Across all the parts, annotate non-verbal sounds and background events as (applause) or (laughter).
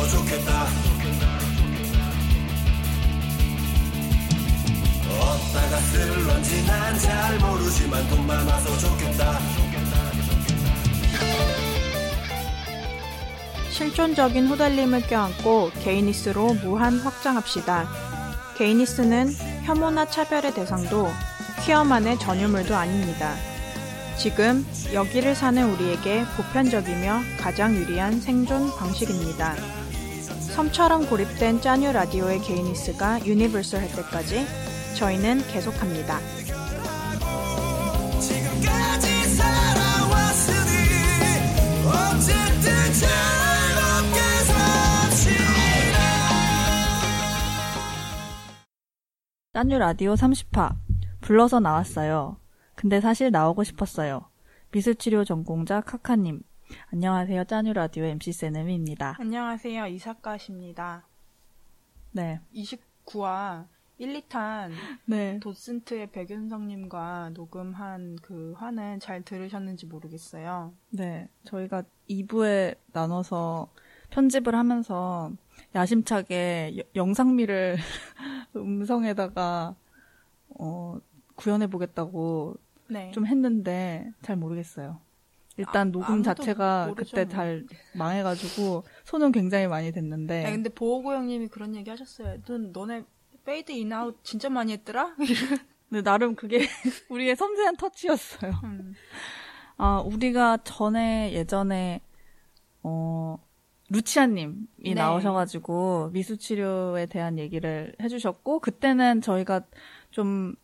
많아서 좋겠다 어디다가 쓸런지 난 잘 모르지만 돈 많아서 좋겠다 실존적인 후달림을 껴안고 게이니스로 무한 확장합시다. 게이니스는 혐오나 차별의 대상도 퀴어만의 전유물도 아닙니다. 지금 여기를 사는 우리에게 보편적이며 가장 유리한 생존 방식입니다. 섬처럼 고립된 짜뉴 라디오의 gayness가 universal 할 때까지 저희는 계속합니다. 딴유 라디오 30화. 불러서 나왔어요. 근데 사실 나오고 싶었어요. 미술치료 전공자 카카님. 안녕하세요. 짠유 라디오 MC 세네미입니다. 안녕하세요. 이사카십니다. 네. 29화 1, 2탄 네. 도슨트의 백윤성님과 녹음한 그 화는 잘 들으셨는지 모르겠어요. 네. 저희가 2부에 나눠서 편집을 하면서 야심차게 여- 영상미를 (laughs) 음성에다가 어, 구현해 보겠다고 네. 좀 했는데 잘 모르겠어요. 일단 아, 녹음 자체가 모르죠, 그때 뭐. 잘 망해가지고 손은 굉장히 많이 댔는데 아니, 근데 보호고 형님이 그런 얘기 하셨어요. 넌 너네 fade in out 진짜 많이 했더라? (laughs) 근데 나름 그게 (laughs) 우리의 섬세한 터치였어요. 음. 아 우리가 전에 예전에 어 루치아님이 네. 나오셔가지고 미술치료에 대한 얘기를 해주셨고 그때는 저희가 좀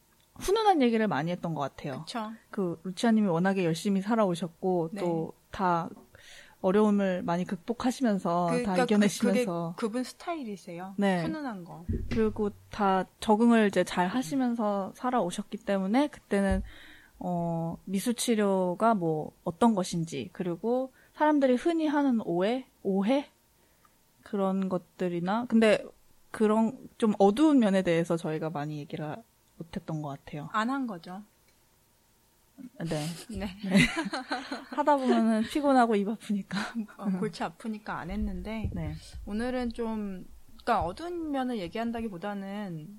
훈훈한 얘기를 많이 했던 것 같아요. 그쵸. 그 루치아님이 워낙에 열심히 살아오셨고 네. 또다 어려움을 많이 극복하시면서 그- 다 그러니까 이겨내시면서 그, 그분 스타일이세요. 네. 훈훈한 거. 그리고 다 적응을 이제 잘 하시면서 살아오셨기 때문에 그때는 어 미술 치료가 뭐 어떤 것인지 그리고 사람들이 흔히 하는 오해 오해 그런 것들이나 근데 그런 좀 어두운 면에 대해서 저희가 많이 얘기를 못했던 것 같아요. 안 한 거죠. 네 네. 하다 보면은 피곤하고 입 아프니까 어, 골치 아프니까 안 했는데 네 오늘은 좀 그러니까 어두운 면을 얘기한다기보다는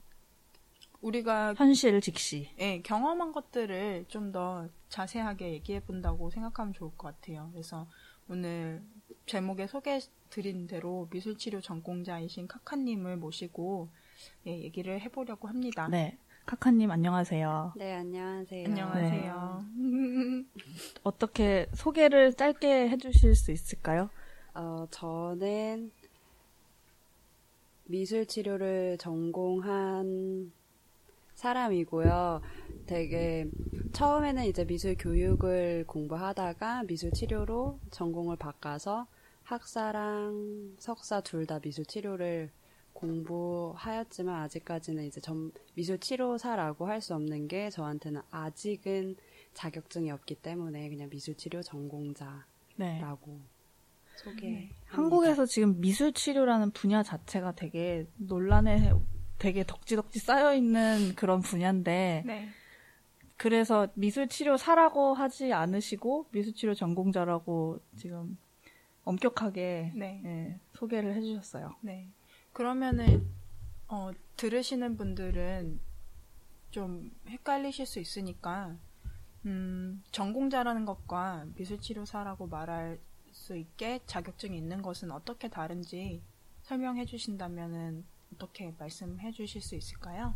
우리가 현실 직시 예, 경험한 것들을 좀 더 자세하게 얘기해 본다고 생각하면 좋을 것 같아요. 그래서 오늘 제목에 소개해 드린 대로 미술치료 전공자이신 카카님을 모시고 예, 얘기를 해보려고 합니다. 네 카카님 안녕하세요. 네, 안녕하세요. 안녕하세요. (laughs) 어떻게 소개를 짧게 해주실 수 있을까요? 어, 저는 미술 치료를 전공한 사람이고요. 되게 처음에는 이제 미술 교육을 공부하다가 미술 치료로 전공을 바꿔서 학사랑 석사 둘 다 미술 치료를 공부하였지만 아직까지는 이제 전 미술 치료사라고 할 수 없는 게 저한테는 아직은 자격증이 없기 때문에 그냥 미술 치료 전공자라고 네. 소개. 한국에서 지금 미술 치료라는 분야 자체가 되게 논란에 되게 덕지덕지 쌓여 있는 그런 분야인데 네. 그래서 미술 치료사라고 하지 않으시고 미술 치료 전공자라고 지금 엄격하게 네. 예, 소개를 해주셨어요. 네. 그러면은 어, 들으시는 분들은 좀 헷갈리실 수 있으니까 음, 전공자라는 것과 미술치료사라고 말할 수 있게 자격증이 있는 것은 어떻게 다른지 설명해 주신다면은 어떻게 말씀해 주실 수 있을까요?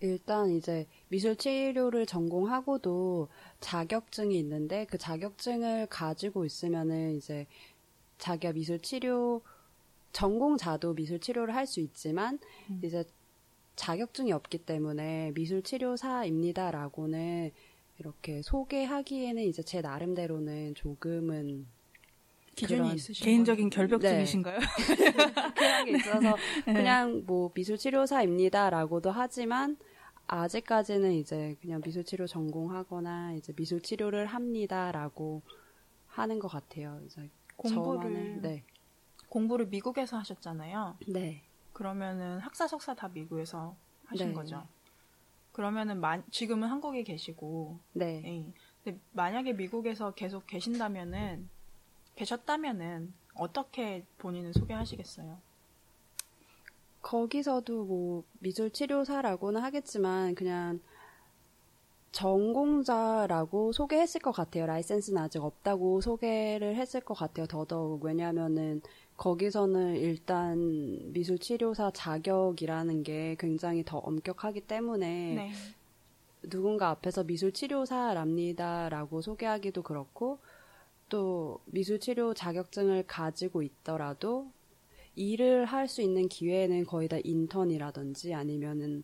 일단 이제 미술 치료를 전공하고도 자격증이 있는데 그 자격증을 가지고 있으면은 이제 자기가 미술 치료 전공자도 미술 치료를 할 수 있지만 이제 자격증이 없기 때문에 미술 치료사입니다라고는 이렇게 소개하기에는 이제 제 나름대로는 조금은 기준이 있으신 개인적인? 결벽증이신가요? (laughs) 그런 게 있어서 그냥 뭐 미술 치료사입니다라고도 하지만 아직까지는 이제 그냥 미술 치료 전공하거나 이제 미술 치료를 합니다라고 하는 것 같아요. 이제 공부를 저만의- 네, 공부를 미국에서 하셨잖아요. 네, 그러면은 학사 석사 다 미국에서 하신 네. 거죠. 그러면은 마- 지금은 한국에 계시고 네. 예. 근데 만약에 미국에서 계속 계신다면은 계셨다면은 어떻게 본인을 소개하시겠어요? 거기서도 뭐 미술 치료사라고는 하겠지만 그냥 전공자라고 소개했을 것 같아요. 라이센스는 아직 없다고 소개를 했을 것 같아요. 더더욱 왜냐하면은 거기서는 일단 미술 치료사 자격이라는 게 굉장히 더 엄격하기 때문에 네. 누군가 앞에서 미술 치료사랍니다라고 소개하기도 그렇고 또 미술 치료 자격증을 가지고 있더라도 일을 할 수 있는 기회는 거의 다 인턴이라든지 아니면은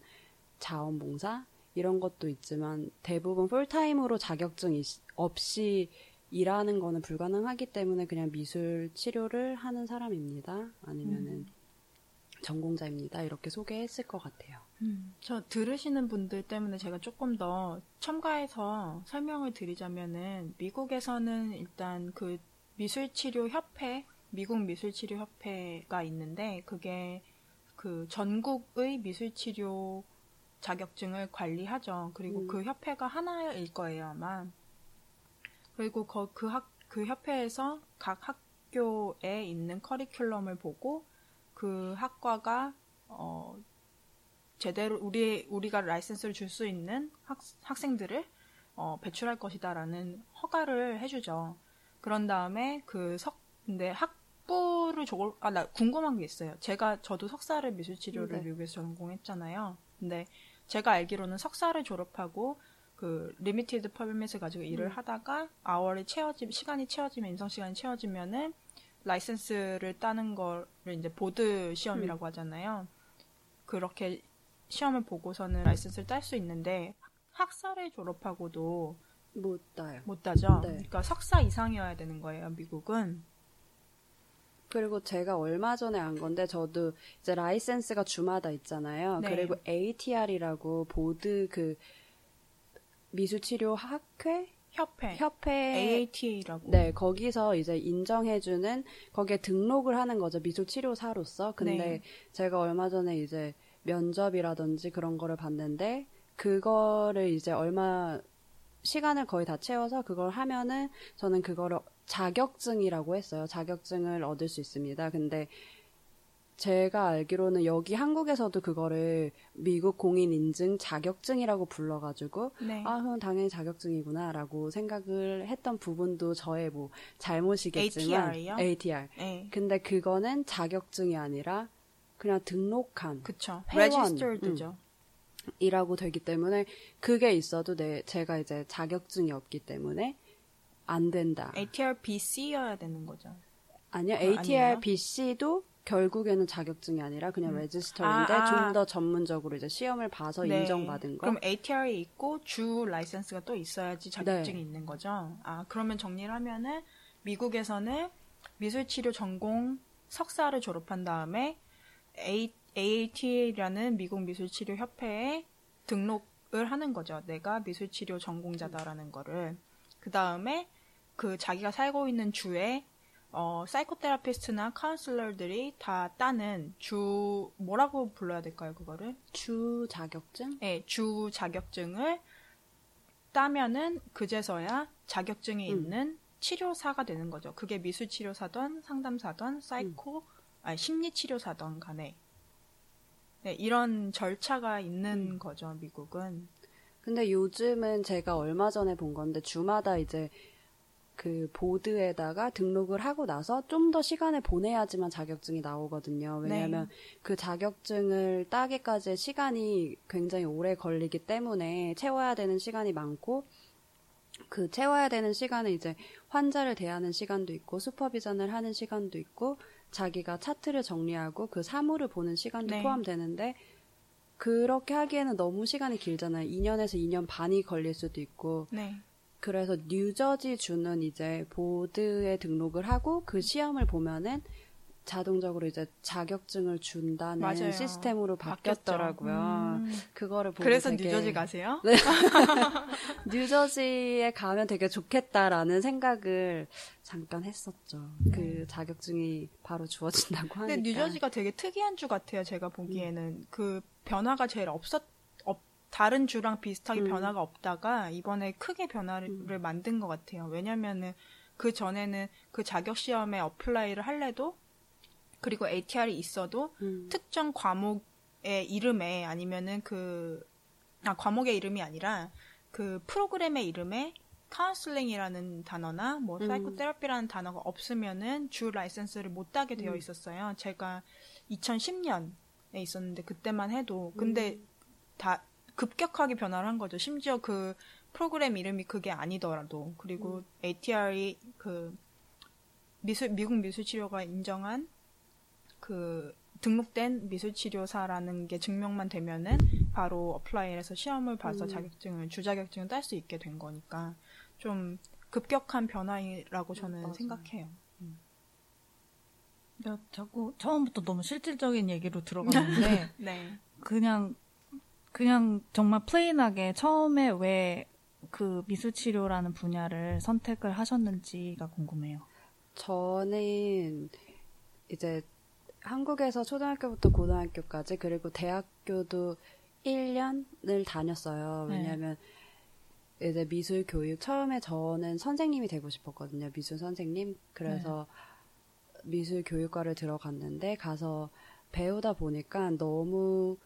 자원봉사 이런 것도 있지만 대부분 풀타임으로 자격증 이 없이 일하는 거는 불가능하기 때문에 그냥 미술 치료를 하는 사람입니다. 아니면은 전공자입니다. 이렇게 소개했을 것 같아요. 저 들으시는 분들 때문에 제가 조금 더 첨가해서 설명을 드리자면은 미국에서는 일단 그 미술치료협회, 미국 미술치료협회가 있는데 그게 그 전국의 미술치료 자격증을 관리하죠. 그리고 음. 그 협회가 하나일 거예요, 아마. 그리고 거- 그 학, 그 협회에서 각 학교에 있는 커리큘럼을 보고 그 학과가 어, 제대로 우리 우리가 라이센스를 줄 수 있는 학, 학생들을 어, 배출할 것이다라는 허가를 해주죠. 그런 다음에 그 석 근데 학부를 졸업하나 궁금한 게 있어요. 제가 저도 석사를 미술치료를 네. 미국에서 전공했잖아요. 근데 제가 알기로는 석사를 졸업하고 그 limited permit을 가지고 일을 하다가 hour이 채워지 시간이 채워지면 임상 시간이 채워지면은 라이센스를 따는 거를 이제 보드 시험이라고 하잖아요. 그렇게 시험을 보고서는 라이센스를 딸 수 있는데 학사를 졸업하고도 못 따요. 못 따죠. 네. 그러니까 석사 이상이어야 되는 거예요, 미국은. 그리고 제가 얼마 전에 안 건데 저도 이제 라이센스가 주마다 있잖아요. 네. 그리고 ATR이라고 board 그 미술치료 학회 협회, 협회 AATA라고. 네, 거기서 이제 인정해주는, 거기에 등록을 하는 거죠. 미술치료사로서. 근데 네. 제가 얼마 전에 이제 면접이라든지 그런 거를 봤는데, 그거를 이제 얼마, 시간을 거의 다 채워서 그걸 하면은 저는 그거를 자격증이라고 했어요. 자격증을 얻을 수 있습니다. 근데 제가 알기로는 여기 한국에서도 그거를 미국 공인 인증 자격증이라고 불러가지고 네. 아, 그럼 당연히 자격증이구나라고 생각을 했던 부분도 저의 뭐 잘못이겠지만 ATR 이요? ATR. 네. 근데 그거는 자격증이 아니라 그냥 등록한 그쵸. 회원, 레지스터드죠. 이라고 되기 때문에 그게 있어도 내 제가 이제 자격증이 없기 때문에 안 된다. ATR BC여야 되는 거죠. 아니요, 그거 ATR? BC도 결국에는 자격증이 아니라 그냥 음. 레지스터인데 아, 아. 좀더 전문적으로 이제 시험을 봐서 네. 인정받은 거. 그럼 ATR이 있고 주 라이센스가 또 있어야지 자격증이 네. 있는 거죠. 아, 그러면 정리를 하면은 미국에서는 미술치료 전공 석사를 졸업한 다음에 A, AATA라는 미국 미술치료 협회에 등록을 하는 거죠. 내가 미술치료 전공자다라는 거를. 그 다음에 그 자기가 살고 있는 주에 어, psychotherapist나 카운슬러들이 다 따는 주 뭐라고 불러야 될까요, 그거를? 주 자격증? 예, 주 자격증을 따면은 그제서야 자격증이 음. 있는 치료사가 되는 거죠. 그게 미술 치료사든 상담사든 사이코, 아니 심리 치료사든 간에. 네, 이런 절차가 있는 음. 거죠, 미국은. 근데 요즘은 제가 얼마 전에 본 건데 주마다 이제 그 board에다가 등록을 하고 나서 좀 더 시간을 보내야지만 자격증이 나오거든요. 왜냐하면 그 자격증을 따기까지 시간이 굉장히 오래 걸리기 때문에 채워야 되는 시간이 많고 그 채워야 되는 시간은 이제 환자를 대하는 시간도 있고 슈퍼비전을 하는 시간도 있고 자기가 차트를 정리하고 그 사물을 보는 시간도 네. 포함되는데 그렇게 하기에는 너무 시간이 길잖아요. 2년에서 2년 반이 걸릴 수도 있고 네. 그래서 뉴저지 주는 이제 보드에 등록을 하고 그 시험을 보면은 자동적으로 이제 자격증을 준다는 맞아요. 시스템으로. 바뀌었더라고요. 음. 그거를 보고 그래서 되게 뉴저지 가세요? 네. (laughs) 뉴저지에 가면 되게 좋겠다라는 생각을 잠깐 했었죠. 그 자격증이 바로 주어진다고 하니까. 근데 뉴저지가 되게 특이한 주 같아요. 제가 보기에는 그 변화가 제일 없었 없 다른 주랑 비슷하게 음. 변화가 없다가 이번에 크게 변화를 만든 것 같아요. 왜냐면은 그 전에는 그 자격 시험에 apply를 할래도 그리고 ATR이 있어도 음. 특정 과목의 이름에 아니면은 그, 아, 과목의 이름이 아니라 그 프로그램의 이름에 카운슬링이라는 단어나 뭐 음. psychotherapy라는 단어가 없으면은 주 라이센스를 못 따게 되어 음. 있었어요. 제가 2010년에 있었는데 그때만 해도 근데 다 급격하게 변화를 한 거죠. 심지어 그 프로그램 이름이 그게 아니더라도 그리고 ATR이 그 미술 미국 미술치료가 인정한 그 등록된 미술치료사라는 게 증명만 되면은 바로 apply해서 시험을 봐서 음. 자격증을 주자격증을 딸 수 있게 된 거니까 좀 급격한 변화라고 저는 맞아요. 생각해요. 내가 자꾸 처음부터 너무 실질적인 얘기로 들어갔는데 (laughs) 네. 그냥 그냥 정말 plain하게 처음에 왜 그 미술 치료라는 분야를 선택을 하셨는지가 궁금해요. 저는 이제 한국에서 초등학교부터 고등학교까지 그리고 대학교도 1년을 다녔어요. 네. 왜냐하면 이제 미술 교육 처음에 저는 선생님이 되고 싶었거든요. 미술 선생님. 그래서 미술 교육과를 들어갔는데 가서 배우다 보니까 너무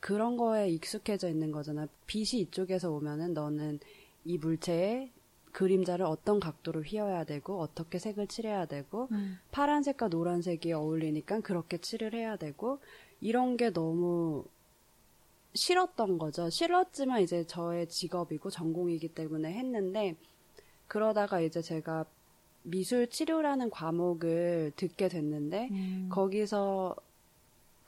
그런 거에 익숙해져 있는 거잖아. 빛이 이쪽에서 오면은 너는 이 물체의 그림자를 어떤 각도로 휘어야 되고 어떻게 색을 칠해야 되고 파란색과 노란색이 어울리니까 그렇게 칠을 해야 되고 이런 게 너무 싫었던 거죠. 싫었지만 이제 저의 직업이고 전공이기 때문에 했는데 그러다가 이제 제가 미술 치료라는 과목을 듣게 됐는데 음. 거기서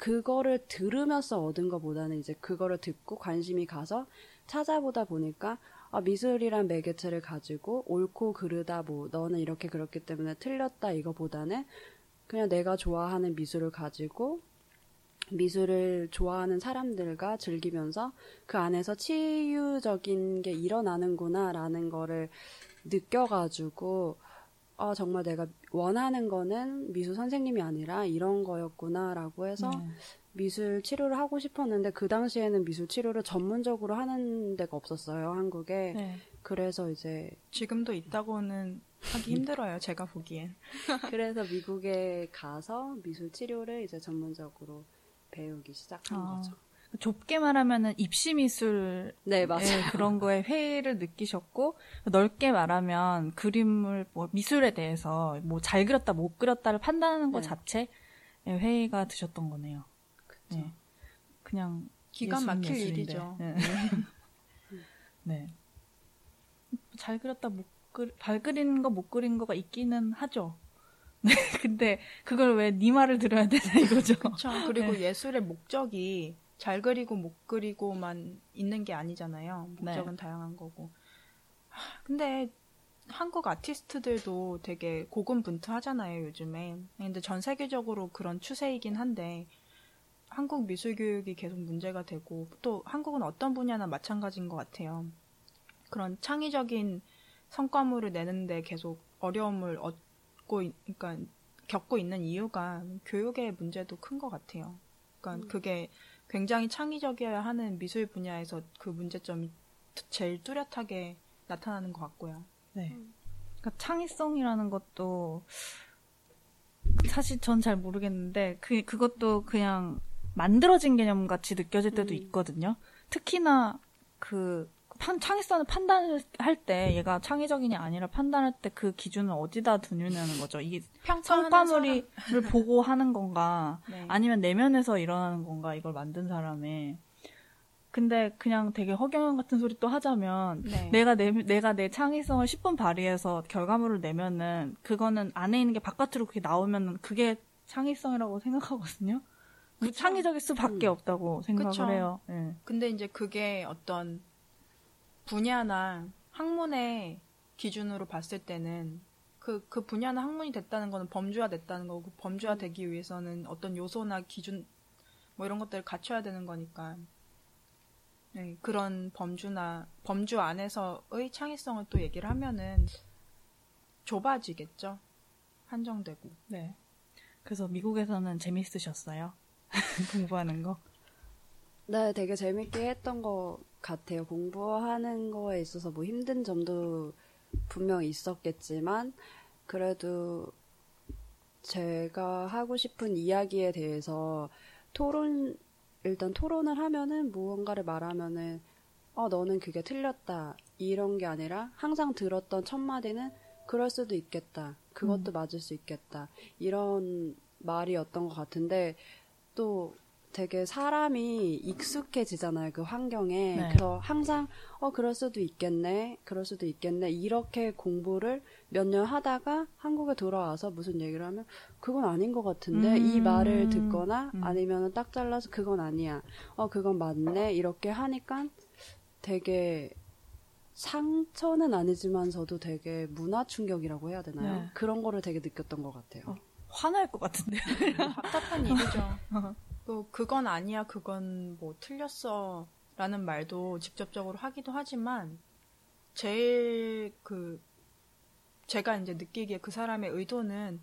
그거를 들으면서 얻은 것보다는 이제 그거를 듣고 관심이 가서 찾아보다 보니까 아, 미술이란 매개체를 가지고 옳고 그르다 뭐 너는 이렇게 그렇기 때문에 틀렸다 이거보다는 그냥 내가 좋아하는 미술을 가지고 미술을 좋아하는 사람들과 즐기면서 그 안에서 치유적인 게 일어나는구나라는 거를 느껴가지고 아 정말 내가 원하는 거는 미술 선생님이 아니라 이런 거였구나라고 해서 네. 미술 치료를 하고 싶었는데 그 당시에는 미술 치료를 전문적으로 하는 데가 없었어요 한국에 네. 그래서 이제 지금도 있다고는 하기 힘들어요. 제가 보기엔. (laughs) 그래서 미국에 가서 미술 치료를 이제 전문적으로 배우기 시작한 아. 거죠. 좁게 말하면은 입시 미술 네 맞아요. 예, 그런 거에 회의를 느끼셨고 넓게 말하면 그림을 뭐 미술에 대해서 뭐 잘 그렸다 못 그렸다를 판단하는 것 네. 자체에 회의가 드셨던 거네요. 네. 그냥 기가 예술은 막힐 예술인데. 일이죠. 네. (laughs) 네. 잘 그렸다 못 그, 잘 그린 거 못 그린 거가 있기는 하죠. (laughs) 네. 근데 그걸 왜 네 말을 들어야 되나 이거죠. 그렇죠. 그리고 (laughs) 예술의 목적이 잘 그리고 못 그리고만 있는 게 아니잖아요. 목적은 다양한 거고. 하, 근데 한국 아티스트들도 되게 고군분투하잖아요, 요즘에. 근데 전 세계적으로 그런 추세이긴 한데 한국 미술 교육이 계속 문제가 되고 또 한국은 어떤 분야나 마찬가지인 것 같아요. 그런 창의적인 성과물을 내는데 계속 어려움을 얻고, 있- 그러니까 겪고 있는 이유가 교육의 문제도 큰 것 같아요. 그러니까 그게 굉장히 창의적이어야 하는 미술 분야에서 그 문제점이 제일 뚜렷하게 나타나는 것 같고요. 네. 그러니까 창의성이라는 것도 사실 전 잘 모르겠는데 그 그것도 그냥 만들어진 개념 같이 느껴질 때도 음. 있거든요. 특히나 그 판, 창의성을 판단할 때 얘가 창의적이냐 아니라 판단할 때 그 기준을 어디다 두느냐는 거죠. 이게 성과물을 보고 하는 건가 (laughs) 네. 아니면 내면에서 일어나는 건가 이걸 만든 사람의 근데 그냥 되게 허경영 같은 소리 또 하자면 네. 내가 내 내가 내 창의성을 10분 발휘해서 결과물을 내면은 그거는 안에 있는 게 바깥으로 그게 나오면은 그게 창의성이라고 생각하거든요. 그. 창의적일 수밖에 음. 없다고 생각을 그쵸. 해요. 예. 근데 이제 그게 어떤 분야나 학문의 기준으로 봤을 때는 그, 그 분야나 학문이 됐다는 거는 범주화 됐다는 거고, 범주화 되기 위해서는 어떤 요소나 기준, 뭐 이런 것들을 갖춰야 되는 거니까, 네, 그런 범주나, 범주 안에서의 창의성을 또 얘기를 하면은 좁아지겠죠. 한정되고. 네. 그래서 미국에서는 재밌으셨어요? (laughs) 공부하는 거? 네, 되게 재밌게 했던 것 같아요. 공부하는 거에 있어서 뭐 힘든 점도 분명 있었겠지만 그래도 제가 하고 싶은 이야기에 대해서 토론 일단 토론을 하면은 무언가를 말하면은 어 너는 그게 틀렸다 이런 게 아니라 항상 들었던 첫 마디는 그럴 수도 있겠다 그것도 음. 맞을 수 있겠다 이런 말이었던 것 같은데 또 되게 사람이 익숙해지잖아요 그 환경에 네. 그래서 항상 어 그럴 수도 있겠네 그럴 수도 있겠네 이렇게 공부를 몇 년 하다가 한국에 돌아와서 무슨 얘기를 하면 그건 아닌 것 같은데 이 음. 말을 듣거나 음. 아니면 딱 잘라서 그건 아니야 어 그건 맞네 이렇게 하니까 되게 상처는 아니지만서도 되게 문화 충격이라고 해야 되나요? 네. 그런 거를 되게 느꼈던 것 같아요. 어. 화날 것 같은데. (laughs) 답답한 일이죠. (laughs) 또 그건 아니야, 그건 뭐 틀렸어. 라는 말도 직접적으로 하기도 하지만, 제일 그, 제가 이제 느끼기에 그 사람의 의도는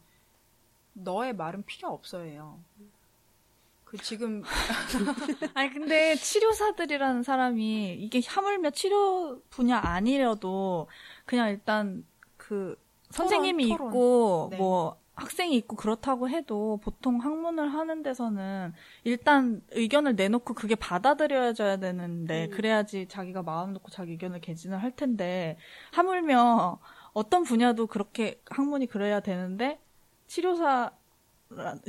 너의 말은 필요 없어예요. 그 지금 (laughs) 아니 근데 치료사들이라는 사람이 이게 하물며 치료 분야 아니려도 그냥 일단 그 선생님이 토론. 있고 네. 뭐 학생이 있고 그렇다고 해도 보통 학문을 하는 데서는 일단 의견을 내놓고 그게 받아들여져야 되는데 음. 그래야지 자기가 마음 놓고 자기 의견을 개진을 할 텐데 하물며 어떤 분야도 그렇게 학문이 그래야 되는데 치료사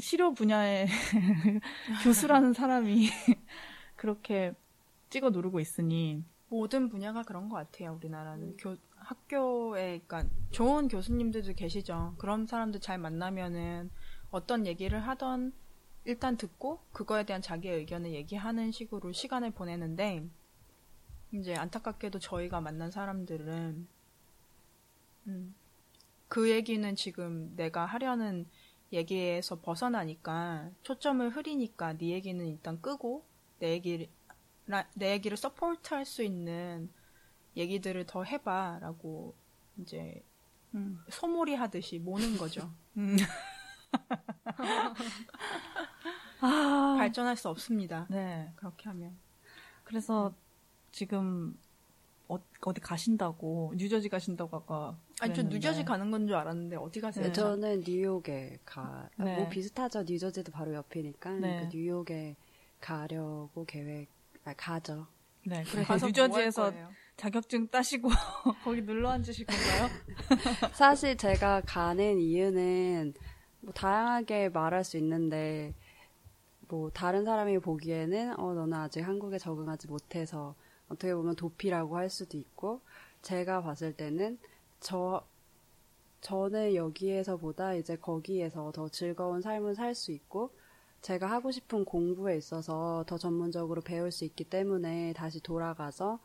치료 분야의 (laughs) 교수라는 사람이 (laughs) 그렇게 찍어 누르고 있으니 모든 분야가 그런 것 같아요. 우리나라는 교, 학교에 그러니까 좋은 교수님들도 계시죠. 그런 사람들 잘 만나면은 어떤 얘기를 하던 일단 듣고 그거에 대한 자기의 의견을 얘기하는 식으로 시간을 보내는데 이제 안타깝게도 저희가 만난 사람들은 음, 그 얘기는 지금 내가 하려는 얘기에서 벗어나니까 초점을 흐리니까 네 얘기는 일단 끄고 내 얘기를 라- 내 얘기를 support 할 수 있는 얘기들을 더 해봐 라고 이제 음. 소몰이 하듯이 모는 거죠. (laughs) (laughs) 아, 발전할 수 없습니다. 네. 그렇게 하면 그래서 지금 어, 어디 가신다고 뉴저지 가신다고 아까 아니 저 그랬는데. 뉴저지 가는 건 줄 알았는데 어디 가세요? 네. 저는 뉴욕에 가, 네. 뭐 비슷하죠. 뉴저지도 바로 옆이니까. 네. 그 뉴욕에 가려고 계획, 아, 가죠. 네, 그래서 뭐할 거예요? 자격증 따시고 (laughs) 거기 눌러 앉으실 건가요? (laughs) 사실 제가 가는 이유는 뭐 다양하게 말할 수 있는데 뭐 다른 사람이 보기에는 어 너는 아직 한국에 적응하지 못해서 어떻게 보면 도피라고 할 수도 있고 제가 봤을 때는 저 저는 여기에서보다 이제 거기에서 더 즐거운 삶을 살 수 있고 제가 하고 싶은 공부에 있어서 더 전문적으로 배울 수 있기 때문에 다시 돌아가서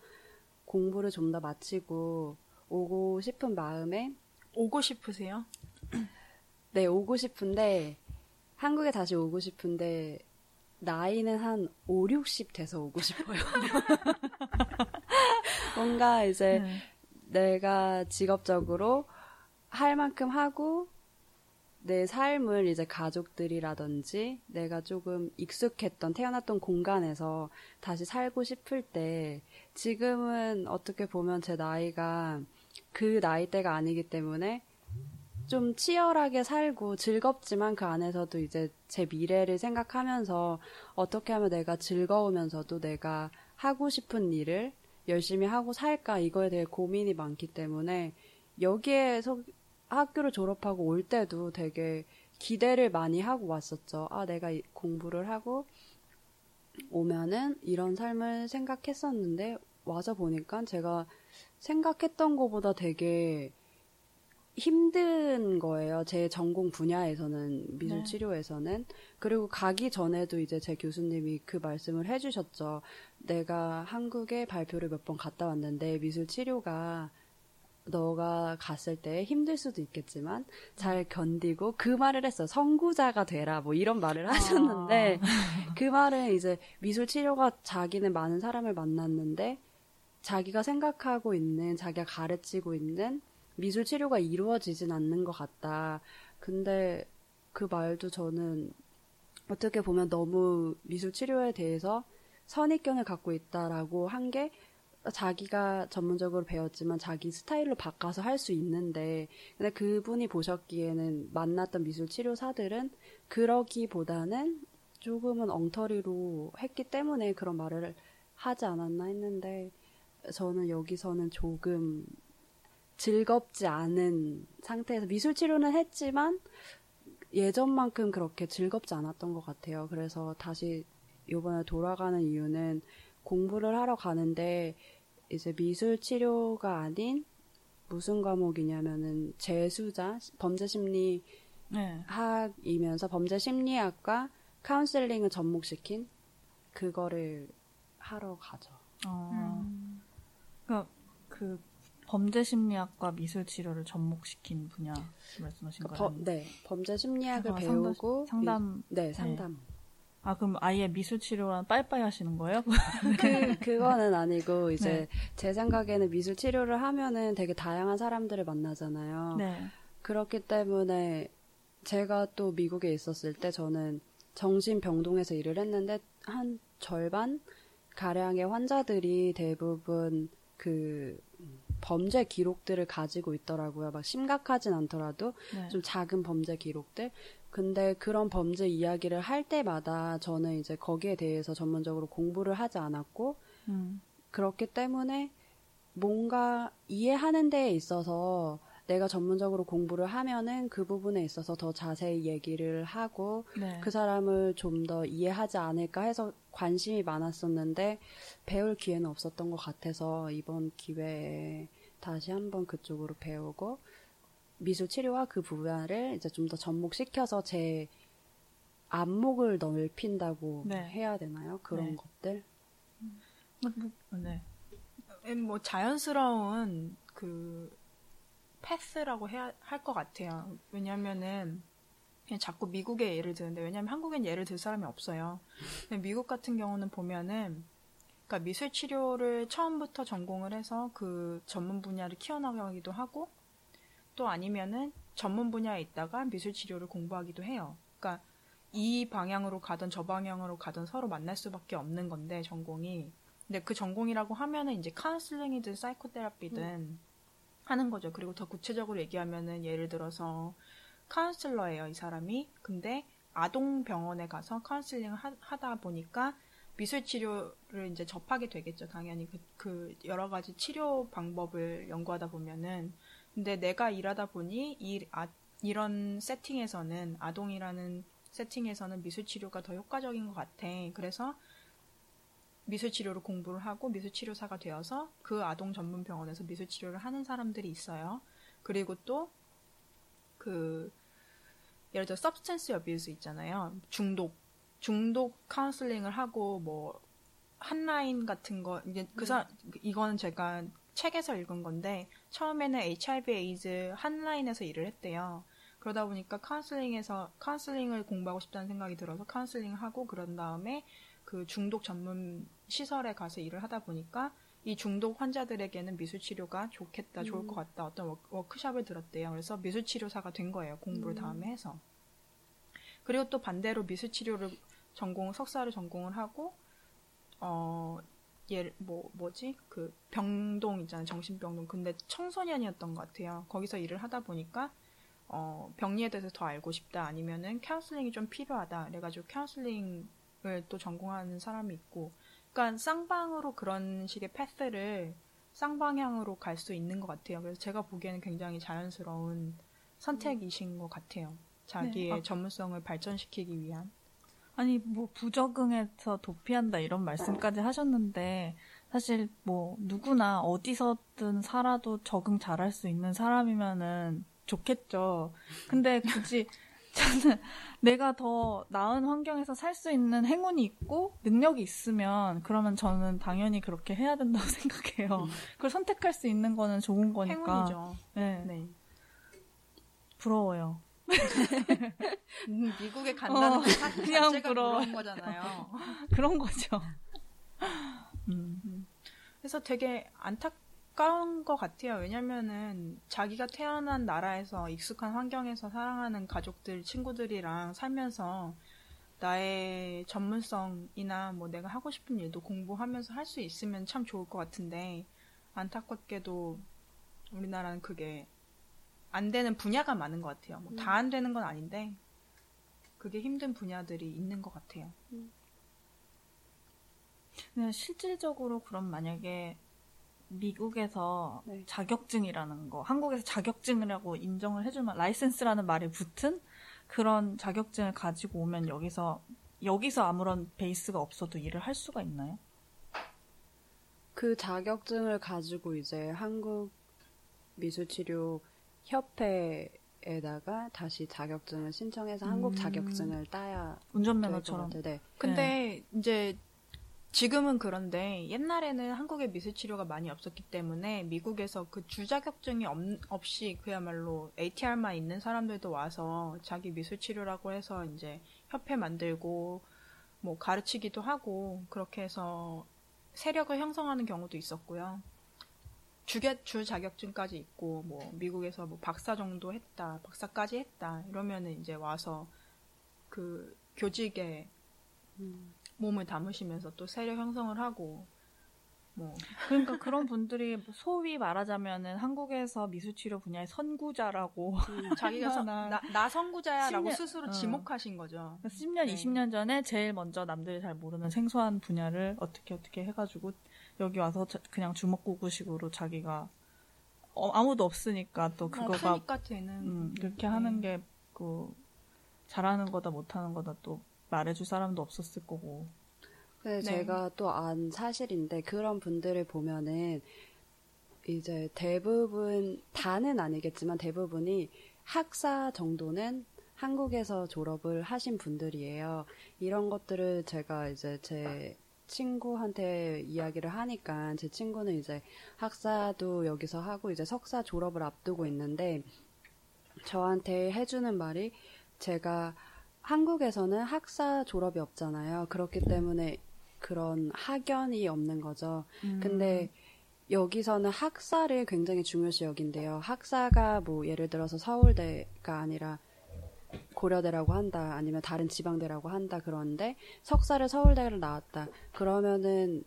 공부를 좀 더 마치고 오고 싶은 마음에 오고 싶으세요? (clears throat) 네, 오고 싶은데, 한국에 다시 오고 싶은데, 나이는 한 5, 60 돼서 오고 싶어요. (laughs) 뭔가 이제 네. 내가 직업적으로 할 만큼 하고, 내 삶을 이제 가족들이라든지 내가 조금 익숙했던 태어났던 공간에서 다시 살고 싶을 때 지금은 어떻게 보면 제 나이가 그 나이대가 아니기 때문에 좀 치열하게 살고 즐겁지만 그 안에서도 이제 제 미래를 생각하면서 어떻게 하면 내가 즐거우면서도 내가 하고 싶은 일을 열심히 하고 살까 이거에 대해 고민이 많기 때문에 여기에 서 학교를 졸업하고 올 때도 되게 기대를 많이 하고 왔었죠. 아, 내가 이- 공부를 하고 오면은 이런 삶을 생각했었는데 와서 보니까 제가 생각했던 것보다 되게 힘든 거예요. 제 전공 분야에서는 미술 네. 치료에서는 그리고 가기 전에도 이제 제 교수님이 그 말씀을 해주셨죠. 내가 한국에 발표를 몇 번 갔다 왔는데 미술 치료가 너가 갔을 때 힘들 수도 있겠지만 잘 견디고 그 말을 했어. 선구자가 되라. 뭐 이런 말을 하셨는데 (laughs) 그 말은 이제 미술 치료가 자기는 많은 사람을 만났는데 자기가 생각하고 있는 자기가 가르치고 있는 미술 치료가 이루어지진 않는 것 같다. 근데 그 말도 저는 어떻게 보면 너무 미술 치료에 대해서 선입견을 갖고 있다라고 한 게 자기가 전문적으로 배웠지만 자기 스타일로 바꿔서 할 수 있는데 근데 그분이 보셨기에는 만났던 미술 치료사들은 그러기보다는 조금은 엉터리로 했기 때문에 그런 말을 하지 않았나 했는데 저는 여기서는 조금 즐겁지 않은 상태에서 미술 치료는 했지만 예전만큼 그렇게 즐겁지 않았던 것 같아요. 그래서 다시 이번에 돌아가는 이유는 공부를 하러 가는데 이제 미술 치료가 아닌 무슨 과목이냐면은 재수자 범죄 심리 네. 학이면서 범죄 심리학과 카운슬링을 접목시킨 그거를 하러 가죠. 어, 음. 그러니까 그 범죄 심리학과 미술 치료를 접목시킨 분야 말씀하신 그러니까 거예요? 범- 네, 범죄 심리학을 배우고 상담 미- 네, 상담. 아 그럼 아예 미술 치료랑 빠이빠이 하시는 거예요? (laughs) 그 그거는 아니고 이제 네. 제 생각에는 미술 치료를 하면은 되게 다양한 사람들을 만나잖아요. 네. 그렇기 때문에 제가 또 미국에 있었을 때 저는 정신병동에서 일을 했는데 한 절반 가량의 환자들이 대부분 그 범죄 기록들을 가지고 있더라고요. 막 심각하진 않더라도 네. 좀 작은 범죄 기록들. 근데 그런 범죄 이야기를 할 때마다 저는 이제 거기에 대해서 전문적으로 공부를 하지 않았고 음. 그렇기 때문에 뭔가 이해하는 데에 있어서 내가 전문적으로 공부를 하면은 그 부분에 있어서 더 자세히 얘기를 하고 네. 그 사람을 좀 더 이해하지 않을까 해서 관심이 많았었는데 배울 기회는 없었던 것 같아서 이번 기회에 다시 한번 그쪽으로 배우고 미술 치료와 그 분야를 이제 좀 더 접목시켜서 제 안목을 넓힌다고 네. 해야 되나요? 그런 네. 것들. 네. 음, 뭐 자연스러운 그 패스라고 해야 할 것 같아요. 왜냐면은 그냥 자꾸 미국의 예를 드는데 왜냐면 한국엔 예를 들 사람이 없어요. 미국 같은 경우는 보면은 그러니까 미술 치료를 처음부터 전공을 해서 그 전문 분야를 키워나가기도 하고 또 아니면은 전문 분야에 있다가 미술 치료를 공부하기도 해요. 그러니까 이 방향으로 가든 저 방향으로 가든 서로 만날 수밖에 없는 건데 전공이 근데 그 전공이라고 하면은 이제 카운슬링이든 psychotherapy든 하는 거죠. 그리고 더 구체적으로 얘기하면은 예를 들어서 카운슬러예요, 이 사람이. 근데 아동 병원에 가서 카운슬링을 하, 하다 보니까 미술 치료를 이제 접하게 되겠죠. 당연히 그, 그 여러 가지 치료 방법을 연구하다 보면은 근데 내가 일하다 보니 이 아, 이런 세팅에서는 아동이라는 세팅에서는 미술 치료가 더 효과적인 것 같아. 그래서 미술 치료를 공부를 하고 미술 치료사가 되어서 그 아동 전문 병원에서 미술 치료를 하는 사람들이 있어요. 그리고 또 그 예를 들어 substance abuse 있잖아요. 중독 중독 카운슬링을 하고 뭐 핫라인 같은 거 이제 그사 이거는 제가 책에서 읽은 건데 처음에는 HIV 에이즈 핫라인에서 일을 했대요. 그러다 보니까 카운슬링에서 카운슬링을 공부하고 싶다는 생각이 들어서 카운슬링을 하고 그런 다음에 그 중독 전문 시설에 가서 일을 하다 보니까 이 중독 환자들에게는 미술 치료가 좋겠다, 좋을 것 같다 어떤 워- 워크샵을 들었대요. 그래서 미술 치료사가 된 거예요. 공부를 다음에 해서. 그리고 또 반대로 미술 치료를 전공 석사를 전공을 하고 어 예를 뭐 뭐지? 그 병동 있잖아요. 정신병동. 근데 청소년이었던 것 같아요. 거기서 일을 하다 보니까 어 병리에 대해서 더 알고 싶다. 아니면은 카운슬링이 좀 필요하다. 그래가지고 카운슬링을 또 전공하는 사람이 있고. 그러니까 쌍방으로 그런 식의 패스를 쌍방향으로 갈 수 있는 것 같아요. 그래서 제가 보기에는 굉장히 자연스러운 선택이신 것 같아요. 자기의 아. 전문성을 발전시키기 위한 아니 뭐 부적응해서 도피한다 이런 말씀까지 하셨는데 사실 뭐 누구나 어디서든 살아도 적응 잘할 수 있는 사람이면은 좋겠죠. 근데 굳이 (laughs) 저는 내가 더 나은 환경에서 살 수 있는 행운이 있고 능력이 있으면 그러면 저는 당연히 그렇게 해야 된다고 (laughs) 생각해요. 그걸 선택할 수 있는 거는 좋은 거니까. 행운이죠. 네, 네. 부러워요. 음, 미국에 간다는 어, 것 자- 그냥 자체가 부러워. 부러운 거잖아요. (laughs) 그런 거죠. 음. 그래서 되게 안타까운 것 같아요. 왜냐면은 자기가 태어난 나라에서 익숙한 환경에서 사랑하는 가족들, 친구들이랑 살면서 나의 전문성이나 뭐 내가 하고 싶은 일도 공부하면서 할 수 있으면 참 좋을 것 같은데 안타깝게도 우리나라는 그게 안 되는 분야가 많은 것 같아요. 뭐 다안 되는 건 아닌데 그게 힘든 분야들이 있는 것 같아요. 근데 실질적으로 그럼 만약에 미국에서 네. 자격증이라는 거, 한국에서 자격증이라고 인정을 해주면 라이센스라는 말이 붙은 그런 자격증을 가지고 오면 여기서 여기서 아무런 베이스가 없어도 일을 할 수가 있나요? 그 자격증을 가지고 이제 한국 미술치료 협회에다가 다시 자격증을 신청해서 한국 음. 자격증을 따야 운전면허처럼. 네. 근데 이제 지금은 그런데 옛날에는 한국에 미술치료가 많이 없었기 때문에 미국에서 그 주자격증이 없, 없이 그야말로 ATR만 있는 사람들도 와서 자기 미술치료라고 해서 이제 협회 만들고 뭐 가르치기도 하고 그렇게 해서 세력을 형성하는 경우도 있었고요. 주계, 주 자격증까지 있고 뭐 미국에서 뭐 박사 정도 했다, 박사까지 했다 이러면은 이제 와서 그 교직에 몸을 담으시면서 또 세력 형성을 하고 뭐 그러니까 그런 분들이 소위 말하자면은 한국에서 미술치료 분야의 선구자라고 자기가 선- 얼마나 나, 나 선구자야라고 10년 스스로 어. 지목하신 거죠. 10년, 네. 20년 전에 제일 먼저 남들이 잘 모르는 생소한 분야를 어떻게 어떻게 해가지고 여기 와서 자- 그냥 주먹구구식으로 자기가 어, 아무도 없으니까 또 그거가 하니까 되는 음, 그렇게 네. 하는 게 그 잘하는 거다 못하는 거다 또 말해줄 사람도 없었을 거고 근데 네. 제가 또 안 사실인데 그런 분들을 보면은 이제 대부분 다는 아니겠지만 대부분이 학사 정도는 한국에서 졸업을 하신 분들이에요. 이런 것들을 제가 이제 제 친구한테 이야기를 하니까 제 친구는 이제 학사도 여기서 하고 이제 석사 졸업을 앞두고 있는데 저한테 해주는 말이 제가 한국에서는 학사 졸업이 없잖아요. 그렇기 때문에 그런 학연이 없는 거죠. 근데 여기서는 학사를 굉장히 중요시 여긴대요. 학사가 뭐 예를 들어서 서울대가 아니라 고려대라고 한다 아니면 다른 지방대라고 한다 그런데 석사를 서울대를 나왔다 그러면은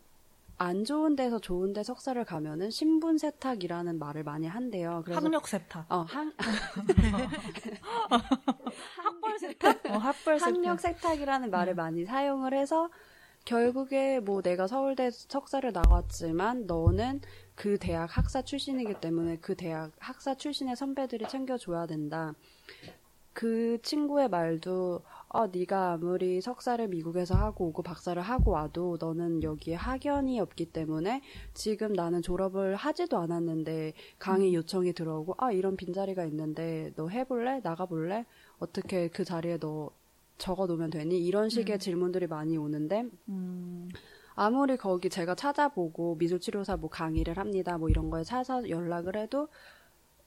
안 좋은 데서 좋은 데 석사를 가면은 신분 세탁이라는 말을 많이 한대요. 그래서 학력 세탁, 어, 학, (laughs) 학벌 세탁, 어, 학벌 세탁. 학력 세탁이라는 말을 많이 사용을 해서 결국에 뭐 내가 서울대 석사를 나왔지만 너는 그 대학 학사 출신이기 때문에 그 대학 학사 출신의 선배들이 챙겨줘야 된다. 그 친구의 말도 어 네가 아무리 석사를 미국에서 하고 오고 박사를 하고 와도 너는 여기에 학연이 없기 때문에 지금 나는 졸업을 하지도 않았는데 강의 요청이 들어오고 아 이런 빈자리가 있는데 너 해볼래? 나가볼래? 어떻게 그 자리에 너 적어 놓으면 되니? 이런 식의 질문들이 많이 오는데 음, 아무리 거기 제가 찾아보고 미술치료사 뭐 강의를 합니다 뭐 이런 거에 찾아 연락을 해도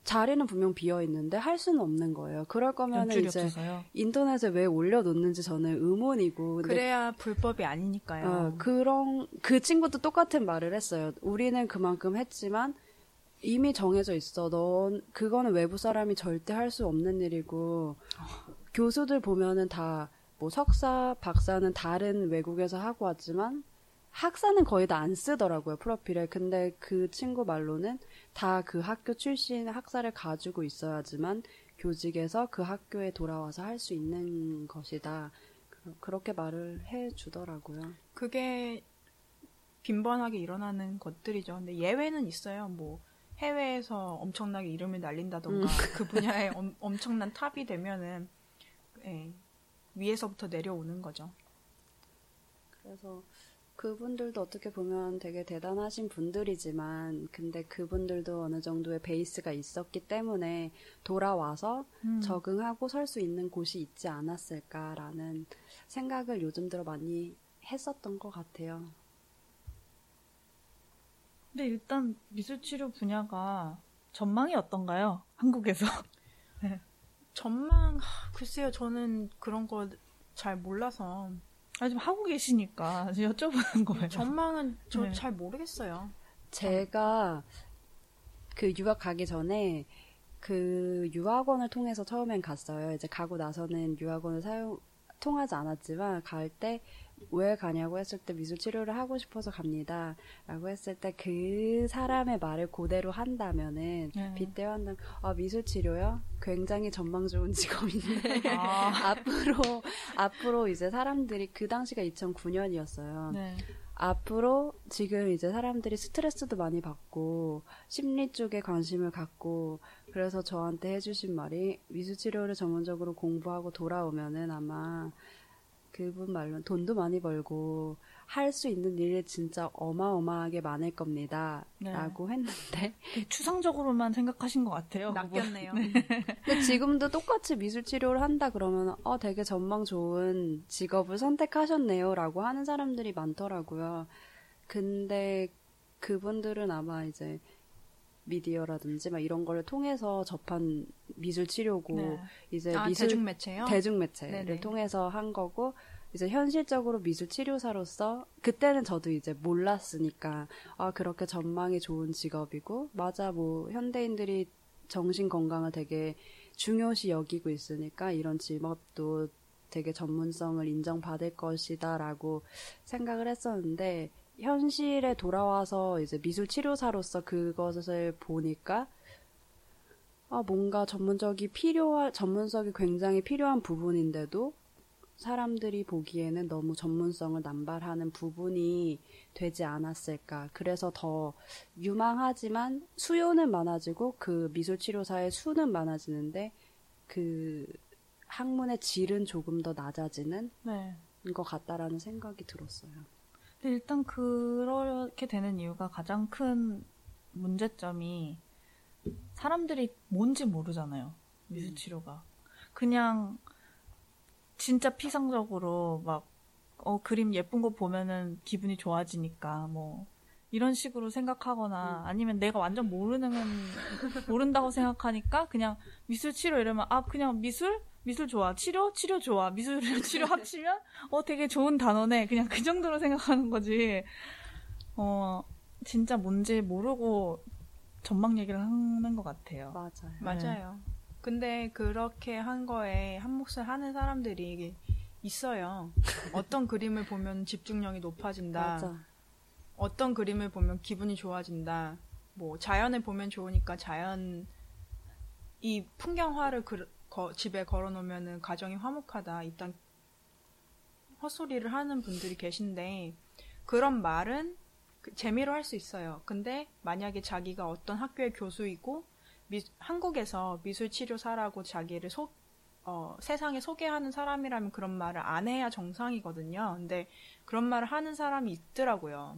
자리는 분명 비어 있는데 할 수는 없는 거예요. 그럴 거면 이제 없어서요. 인터넷에 왜 올려놓는지 저는 의문이고 그래야 불법이 아니니까요. 어, 그런 그 친구도 똑같은 말을 했어요. 우리는 그만큼 했지만 이미 정해져 있어. 넌 그거는 외부 사람이 절대 할 수 없는 일이고 교수들 보면은 다 뭐 석사, 박사는 다른 외국에서 하고 왔지만 학사는 거의 다 안 쓰더라고요 프로필에. 근데 그 친구 말로는 다 그 학교 출신 학사를 가지고 있어야지만 교직에서 그 학교에 돌아와서 할 수 있는 것이다. 그- 그렇게 말을 해 주더라고요. 그게 빈번하게 일어나는 것들이죠. 근데 예외는 있어요. 뭐 해외에서 엄청나게 이름을 날린다던가 그 분야에 (laughs) 엄, 엄청난 탑이 되면은 예, 위에서부터 내려오는 거죠. 그래서 그분들도 어떻게 보면 되게 대단하신 분들이지만 근데 그분들도 어느 정도의 베이스가 있었기 때문에 돌아와서 음. 적응하고 설 수 있는 곳이 있지 않았을까라는 생각을 요즘 들어 많이 했었던 것 같아요. 근데 일단 미술치료 분야가 전망이 어떤가요? 한국에서? (laughs) 전망 하, 글쎄요. 저는 그런 거 잘 몰라서 아, 지금 하고 계시니까 지금 여쭤보는 거예요. 전망은 저 네. 잘 모르겠어요. 제가 그 유학 가기 전에 그 유학원을 통해서 처음엔 갔어요. 이제 가고 나서는 유학원을 사용 통하지 않았지만 갈 때 왜 가냐고 했을 때 미술 치료를 하고 싶어서 갑니다. 라고 했을 때 그 사람의 말을 그대로 한다면은 네. 빗대어 한다면 아 미술 치료요? 굉장히 전망 좋은 (laughs) 직업인데 아, (laughs) 앞으로 앞으로 이제 사람들이 그 당시가 2009년이었어요. 네. 앞으로 지금 이제 사람들이 스트레스도 많이 받고 심리 쪽에 관심을 갖고 그래서 저한테 해주신 말이 미술 치료를 전문적으로 공부하고 돌아오면은 아마 그분 말로 돈도 많이 벌고 할 수 있는 일이 진짜 어마어마하게 많을 겁니다. 네. 라고 했는데 추상적으로만 생각하신 것 같아요. 낚였네요. 근데 지금도 똑같이 미술 치료를 한다 그러면 어 되게 전망 좋은 직업을 선택하셨네요라고 하는 사람들이 많더라고요. 근데 그분들은 아마 이제 미디어라든지 막 이런 거를 통해서 접한 미술 치료고 네. 이제 아, 미술 대중매체요? 대중매체를 네네. 통해서 한 거고 이제 현실적으로 미술 치료사로서 그때는 저도 이제 몰랐으니까 아 그렇게 전망이 좋은 직업이고 맞아 뭐 현대인들이 정신 건강을 되게 중요시 여기고 있으니까 이런 직업도 되게 전문성을 인정받을 것이다라고 생각을 했었는데 현실에 돌아와서 이제 미술 치료사로서 그것을 보니까 아 뭔가 전문적이 필요한 전문성이 굉장히 필요한 부분인데도 사람들이 보기에는 너무 전문성을 남발하는 부분이 되지 않았을까. 그래서 더 유망하지만 수요는 많아지고 그 미술 치료사의 수는 많아지는데 그 학문의 질은 조금 더 낮아지는 네. 것 같다라는 생각이 들었어요. 일단 그렇게 되는 이유가 가장 큰 문제점이 사람들이 뭔지 모르잖아요. 미술 치료가. 그냥 진짜 피상적으로 막 어, 그림 예쁜 거 보면은 기분이 좋아지니까 뭐 이런 식으로 생각하거나 아니면 내가 완전 모르는 모른다고 생각하니까 그냥 미술 치료 이러면 아 그냥 미술? 미술 좋아. 치료? 치료 좋아. 미술 (laughs) 치료 합치면 어 되게 좋은 단어네. 그냥 그 정도로 생각하는 거지. 어 진짜 뭔지 모르고 전망 얘기를 하는 것 같아요. 맞아요. 맞아요. 근데 그렇게 한 거에 한 몫을 하는 사람들이 있어요. (laughs) 어떤 그림을 보면 집중력이 높아진다. 맞아. 어떤 그림을 보면 기분이 좋아진다. 뭐 자연을 보면 좋으니까 자연 이 풍경화를 그- 거- 집에 걸어놓으면은 가정이 화목하다. 일단 헛소리를 하는 분들이 계신데 그런 말은 그 재미로 할 수 있어요. 근데 만약에 자기가 어떤 학교의 교수이고 미- 한국에서 미술치료사라고 자기를 소, 어, 세상에 소개하는 사람이라면 그런 말을 안 해야 정상이거든요. 근데 그런 말을 하는 사람이 있더라고요.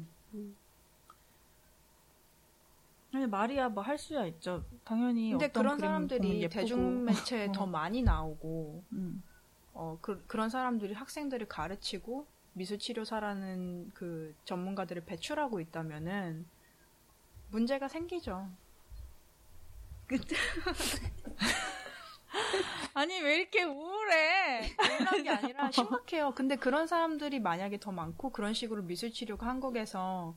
근데 말이야 뭐 할 수야 있죠. 당연히 근데 그런 사람들이 예쁘고. 대중 매체에 어. (laughs) 더 많이 나오고 음. 어, 그, 그런 사람들이 학생들을 가르치고 미술치료사라는 그 전문가들을 배출하고 있다면은 문제가 생기죠. (laughs) 아니 왜 이렇게 우울해? 우울한 게 아니라 심각해요. 근데 그런 사람들이 만약에 더 많고 그런 식으로 미술 치료가 한국에서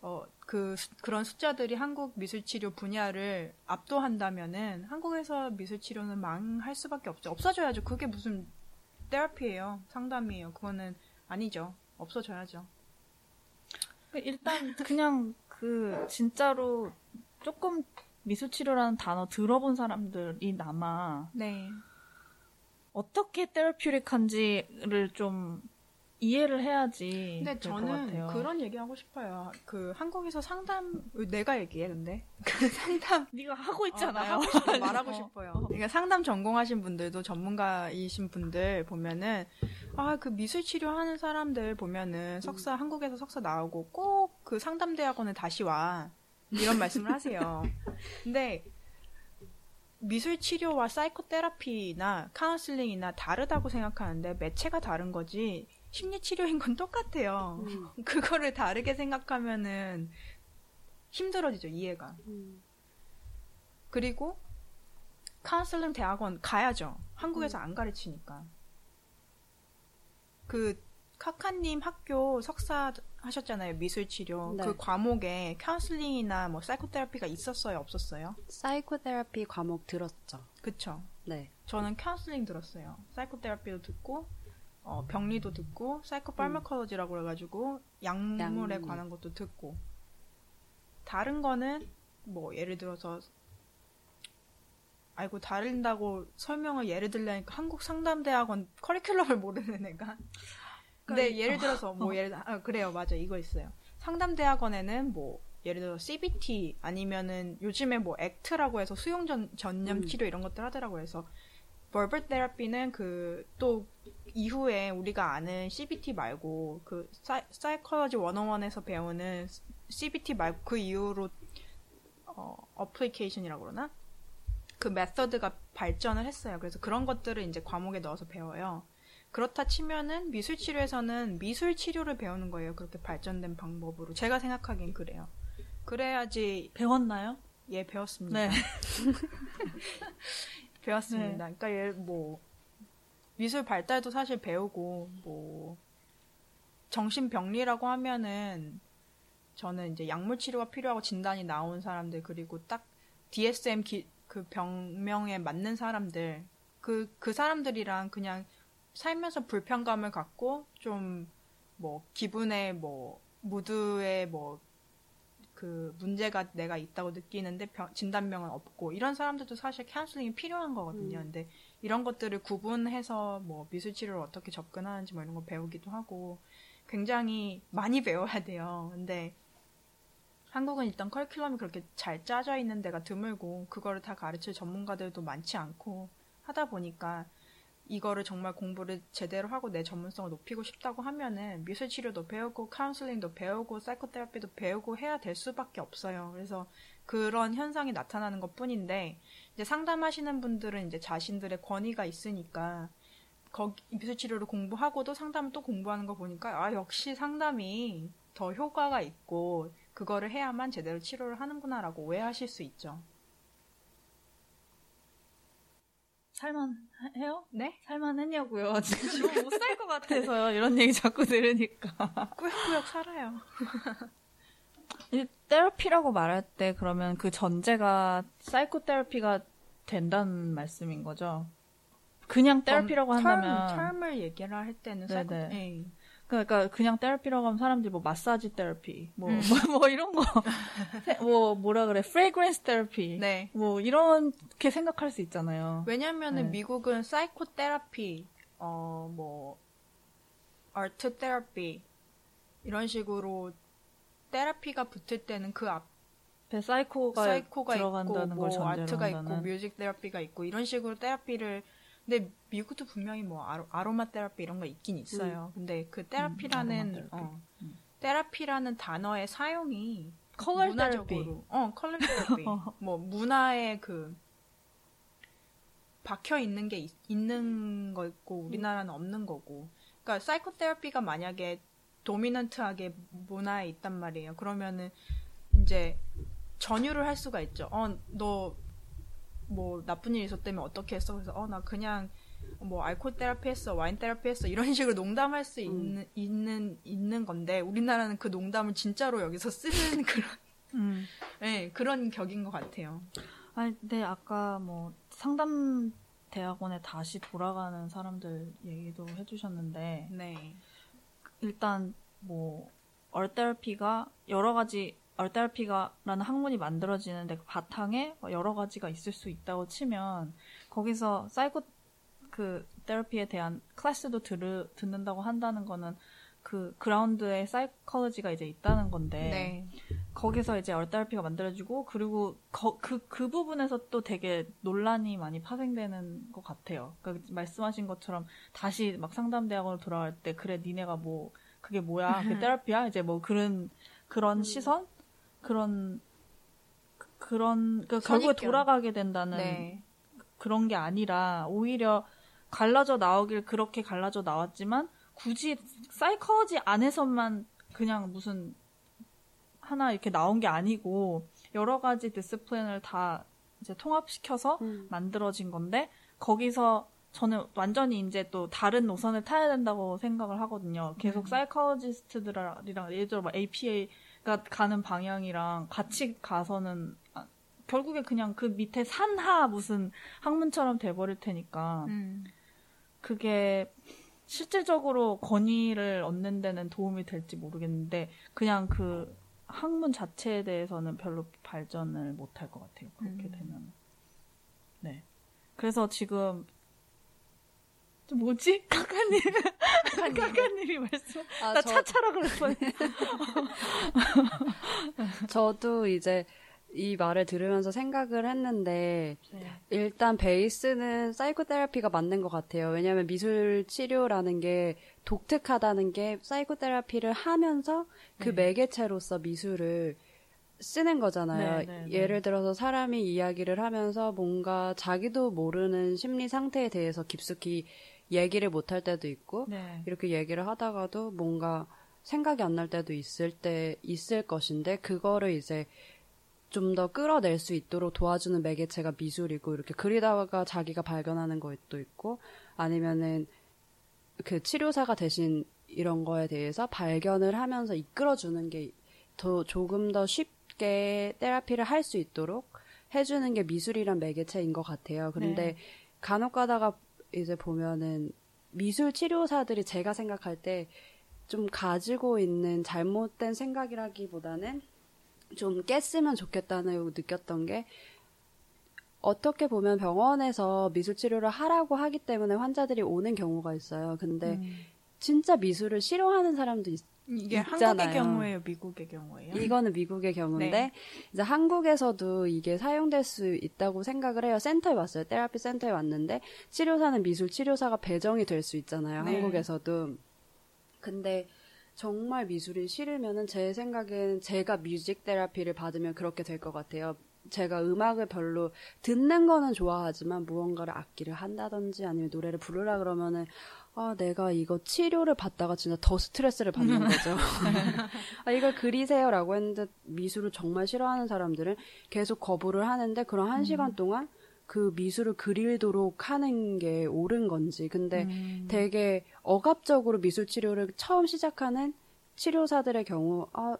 어, 그 수- 그런 숫자들이 한국 미술 치료 분야를 압도한다면은 한국에서 미술 치료는 망할 수밖에 없죠. 없어져야죠. 그게 무슨 테라피예요. 상담이에요. 그거는 아니죠. 없어져야죠. 일단 그냥 그 진짜로 조금 미술 치료라는 단어 들어본 사람들이 남아 네. 어떻게 테라퓨릭한지를 좀 이해를 해야지 근데 저는. 그런 얘기 하고 싶어요. 그 한국에서 상담 내가 얘기해 근데 (laughs) 그 상담 네가 하고 어, 있잖아요. 나 하고 싶어, (laughs) 말하고 어. 싶어요. 그러니까 상담 전공하신 분들도 전문가이신 분들 보면은 아 그 미술 치료하는 사람들 보면은 석사 한국에서 석사 나오고 꼭 그 상담 대학원에 다시 와 이런 말씀을 하세요. 근데 미술 치료와 psychotherapy나 카운슬링이나 다르다고 생각하는데 매체가 다른 거지 심리 치료인 건 똑같아요. 음. 그거를 다르게 생각하면은 힘들어지죠 이해가. 음. 그리고 카운슬링 대학원 가야죠. 한국에서 안 가르치니까. 그 카카님 학교 석사 하셨잖아요. 미술 치료. 네. 그 과목에 카운슬링이나 뭐 psychotherapy가 있었어요, 없었어요? psychotherapy 과목 들었죠. 그쵸. 네. 저는 카운슬링 들었어요. psychotherapy도 듣고 어, 병리도 듣고 psychopharmacology라고 그래가지고 약물에 약물. 관한 것도 듣고 다른 거는 뭐 예를 들어서 아이고 다른다고 설명을 예를 들려니까 한국 상담대학원 커리큘럼을 모르는 애가 근데 예를 들어서 뭐 (laughs) 예를 아, 그래요 맞아 이거 있어요 상담 대학원에는 뭐 예를 들어 CBT 아니면은 요즘에 뭐 액트라고 해서 수용 전, 전염 음. 치료 이런 것들 하더라고요 그래서 버벌 테라피는 그 또 이후에 우리가 아는 CBT 말고 그 사이, 사이콜로지 101에서 배우는 CBT 말고 그 이후로 어, application이라고 그러나? 그 method가 발전을 했어요. 그래서 그런 것들을 이제 과목에 넣어서 배워요. 그렇다 치면은 미술 치료에서는 미술 치료를 배우는 거예요. 그렇게 발전된 방법으로. 제가 생각하기엔 그래요. 그래야지 배웠나요? 예 배웠습니다. 네. (laughs) 배웠습니다. 그러니까 예, 뭐 미술 발달도 사실 배우고 뭐 정신병리라고 하면은 저는 이제 약물 치료가 필요하고 진단이 나온 사람들 그리고 딱 DSM 기, 그 병명에 맞는 사람들 그 그 사람들이랑 그냥 살면서 불편감을 갖고 좀 뭐 기분에 뭐 무드에 뭐 그 문제가 내가 있다고 느끼는데 병- 진단명은 없고 이런 사람들도 사실 카운슬링이 필요한 거거든요. 음. 근데 이런 것들을 구분해서 뭐 미술 치료를 어떻게 접근하는지 뭐 이런 거 배우기도 하고 굉장히 많이 배워야 돼요. 근데 한국은 일단 커리큘럼이 그렇게 잘 짜져 있는 데가 드물고 그거를 다 가르칠 전문가들도 많지 않고 하다 보니까 이거를 정말 공부를 제대로 하고 내 전문성을 높이고 싶다고 하면은 미술 치료도 배우고 카운슬링도 배우고 사이코테라피도 배우고 해야 될 수밖에 없어요. 그래서 그런 현상이 나타나는 것 뿐인데 이제 상담하시는 분들은 이제 자신들의 권위가 있으니까 거기 미술 치료를 공부하고도 상담을 또 공부하는 거 보니까 아 역시 상담이 더 효과가 있고 그거를 해야만 제대로 치료를 하는구나라고 오해하실 수 있죠. 살만해요? 네? 살만했냐고요. 지금 못살 것 같아서요. 이런 얘기 자꾸 들으니까. 꾸역꾸역 살아요. (laughs) 이 therapy라고 말할 때 그러면 그 전제가 psychotherapy가 된다는 말씀인 거죠. 그냥 therapy라고 한다면 term, 을 얘기를 할 때는 사이코. 그러니까 그냥 therapy라고 하면 사람들이 뭐 massage therapy 뭐, 음. 뭐, 뭐 이런 거 (laughs) 뭐 뭐라 그래 fragrance therapy 네. 뭐 이렇게 생각할 수 있잖아요. 왜냐면은 네. 미국은 psychotherapy, 어, 뭐, art therapy, 이런 식으로 therapy가 붙을 때는 그 앞, 그 psycho가, psycho가 있고, 들어간다는 뭐, 걸 전제로 art가 있고, 한다는 music therapy가 있고, 이런 식으로 therapy를, 근데 미국도 분명히 뭐, 아로, aromatherapy 이런 거 있긴 있어요. 근데 그 therapy라는, 음. 테라피. 어, 음. therapy라는 단어의 사용이 컬러 문화적으로, 어, color therapy. (laughs) 뭐, 문화의 그, 박혀 있는 게 있, 있는 거 있고, 우리나라는 없는 거고. 그러니까, psychotherapy가 만약에 dominant하게 문화에 있단 말이에요. 그러면은, 이제, 전유를 할 수가 있죠. 어, 너, 뭐, 나쁜 일 있었다면 어떻게 했어? 그래서, 어, 나 그냥, 뭐, alcohol therapy 했어, wine therapy 했어, 이런 (laughs) 식으로 농담할 수 있는, 있는, 있는 건데, 우리나라는 그 농담을 진짜로 여기서 쓰는 (laughs) 그런, 음. 네, 그런 격인 것 같아요. 아니, 근데 아까 뭐 상담 대학원에 다시 돌아가는 사람들 얘기도 해주셨는데 네. 일단 뭐 art therapy가 여러 가지 art therapy가라는 학문이 만들어지는데 그 바탕에 여러 가지가 있을 수 있다고 치면 거기서 사이코 그 therapy에 대한 클래스도 들 듣는다고 한다는 거는 그 그라운드에 사이콜로지가 이제 있다는 건데 네. 거기서 이제 얼테라피가 만들어지고 그리고 그그 부분에서 또 되게 논란이 많이 파생되는 것 같아요. 그러니까 말씀하신 것처럼 다시 막 상담 대학원으로 돌아갈 때 그래 니네가 뭐 그게 뭐야 그 (laughs) 테라피야 이제 뭐 그런 그런 시선 그런 그- 그런 그 결국에. 돌아가게 된다는 네. 그런 게 아니라 오히려 갈라져 나오길 그렇게 갈라져 나왔지만 굳이 사이코로지 안에서만 그냥 무슨 하나 이렇게 나온 게 아니고 여러 가지 discipline을 다 이제 통합시켜서 음. 만들어진 건데 거기서 저는 완전히 이제 또 다른 노선을 타야 된다고 생각을 하거든요. 계속 psychologist들이랑 예를 들어 뭐 APA 가 가는 방향이랑 같이 가서는 아, 결국에 그냥 그 밑에 산하 무슨 학문처럼 돼버릴 테니까 음. 그게 실질적으로 권위를 얻는 데는 도움이 될지 모르겠는데 그냥 그 학문 자체에 대해서는 별로 발전을 못할 것 같아요. 그렇게 음. 되면. 네. 그래서 지금 저 뭐지? (laughs) 카카님 카카님이 말씀 아, 나 저- 차차라 그럴 뻔 (laughs) 저도 이제 이 말을 들으면서 생각을 했는데 네. 일단 베이스는 사이코테라피가 맞는 것 같아요. 왜냐하면 미술 치료라는 게 독특하다는 게 사이코테라피를 하면서 그 네. 매개체로서 미술을 쓰는 거잖아요. 네, 네, 네. 예를 들어서 사람이 이야기를 하면서 뭔가 자기도 모르는 심리 상태에 대해서 깊숙이 얘기를 못 할 때도 있고 네. 이렇게 얘기를 하다가도 뭔가 생각이 안 날 때도 있을 때 있을 것인데 그거를 이제 좀 더 끌어낼 수 있도록 도와주는 매개체가 미술이고 이렇게 그리다가 자기가 발견하는 것도 있고 아니면은 그 치료사가 대신 이런 거에 대해서 발견을 하면서 이끌어주는 게 더 조금 더 쉽게 테라피를 할 수 있도록 해주는 게 미술이란 매개체인 것 같아요. 그런데 네. 간혹 가다가 이제 보면은 미술 치료사들이 제가 생각할 때 좀 가지고 있는 잘못된 생각이라기보다는 좀 깼으면 좋겠다는 느꼈던 게 어떻게 보면 병원에서 미술 치료를 하라고 하기 때문에 환자들이 오는 경우가 있어요. 근데 음. 진짜 미술을 싫어하는 사람도 있, 이게 있잖아요. 한국의 경우에요, 미국의 경우에요? 이거는 미국의 경우인데 네. 이제 한국에서도 이게 사용될 수 있다고 생각을 해요. 센터에 왔어요. 테라피 센터에 왔는데 치료사는 미술 치료사가 배정이 될 수 있잖아요. 네. 한국에서도. 근데 정말 미술이 싫으면은 제 생각엔 제가 뮤직 테라피를 받으면 그렇게 될 것 같아요. 제가 음악을 별로 듣는 거는 좋아하지만 무언가를 악기를 한다든지 아니면 노래를 부르라 그러면은 아 내가 이거 치료를 받다가 진짜 더 스트레스를 받는 거죠. (laughs) 아, 이걸 그리세요 라고 했는데 미술을 정말 싫어하는 사람들은 계속 거부를 하는데 그런 한 시간 동안 그 미술을 그리도록 하는 게 옳은 건지. 근데 음. 되게 억압적으로 미술 치료를 처음 시작하는 치료사들의 경우, 아,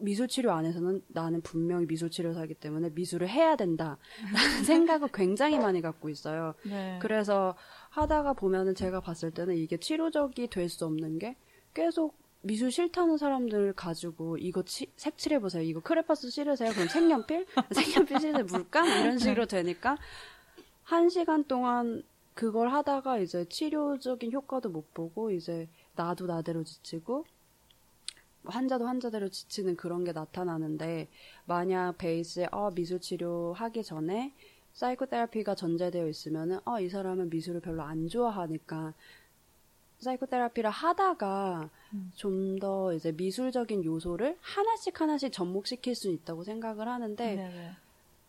미술 치료 안에서는 나는 분명히 미술 치료사이기 때문에 미술을 해야 된다. 라는 (laughs) 생각을 굉장히 많이 갖고 있어요. 네. 그래서 하다가 보면은 제가 봤을 때는 이게 치료적이 될 수 없는 게 계속 미술 싫다는 사람들 가지고 이거 치- 색칠해 보세요. 이거 크레파스 싫으세요? 그럼 색연필? (laughs) 색연필 싫으세요? 물감? 이런 식으로 되니까 한 시간 동안 그걸 하다가 이제 치료적인 효과도 못 보고 이제 나도 나대로 지치고 환자도 환자대로 지치는 그런 게 나타나는데 만약 베이스에 어, 미술 치료 하기 전에 사이코테라피가 전제되어 있으면은 어, 이 사람은 미술을 별로 안 좋아하니까 사이코테라피를 하다가 좀더 이제 미술적인 요소를 하나씩 하나씩 접목시킬 수 있다고 생각을 하는데 네네.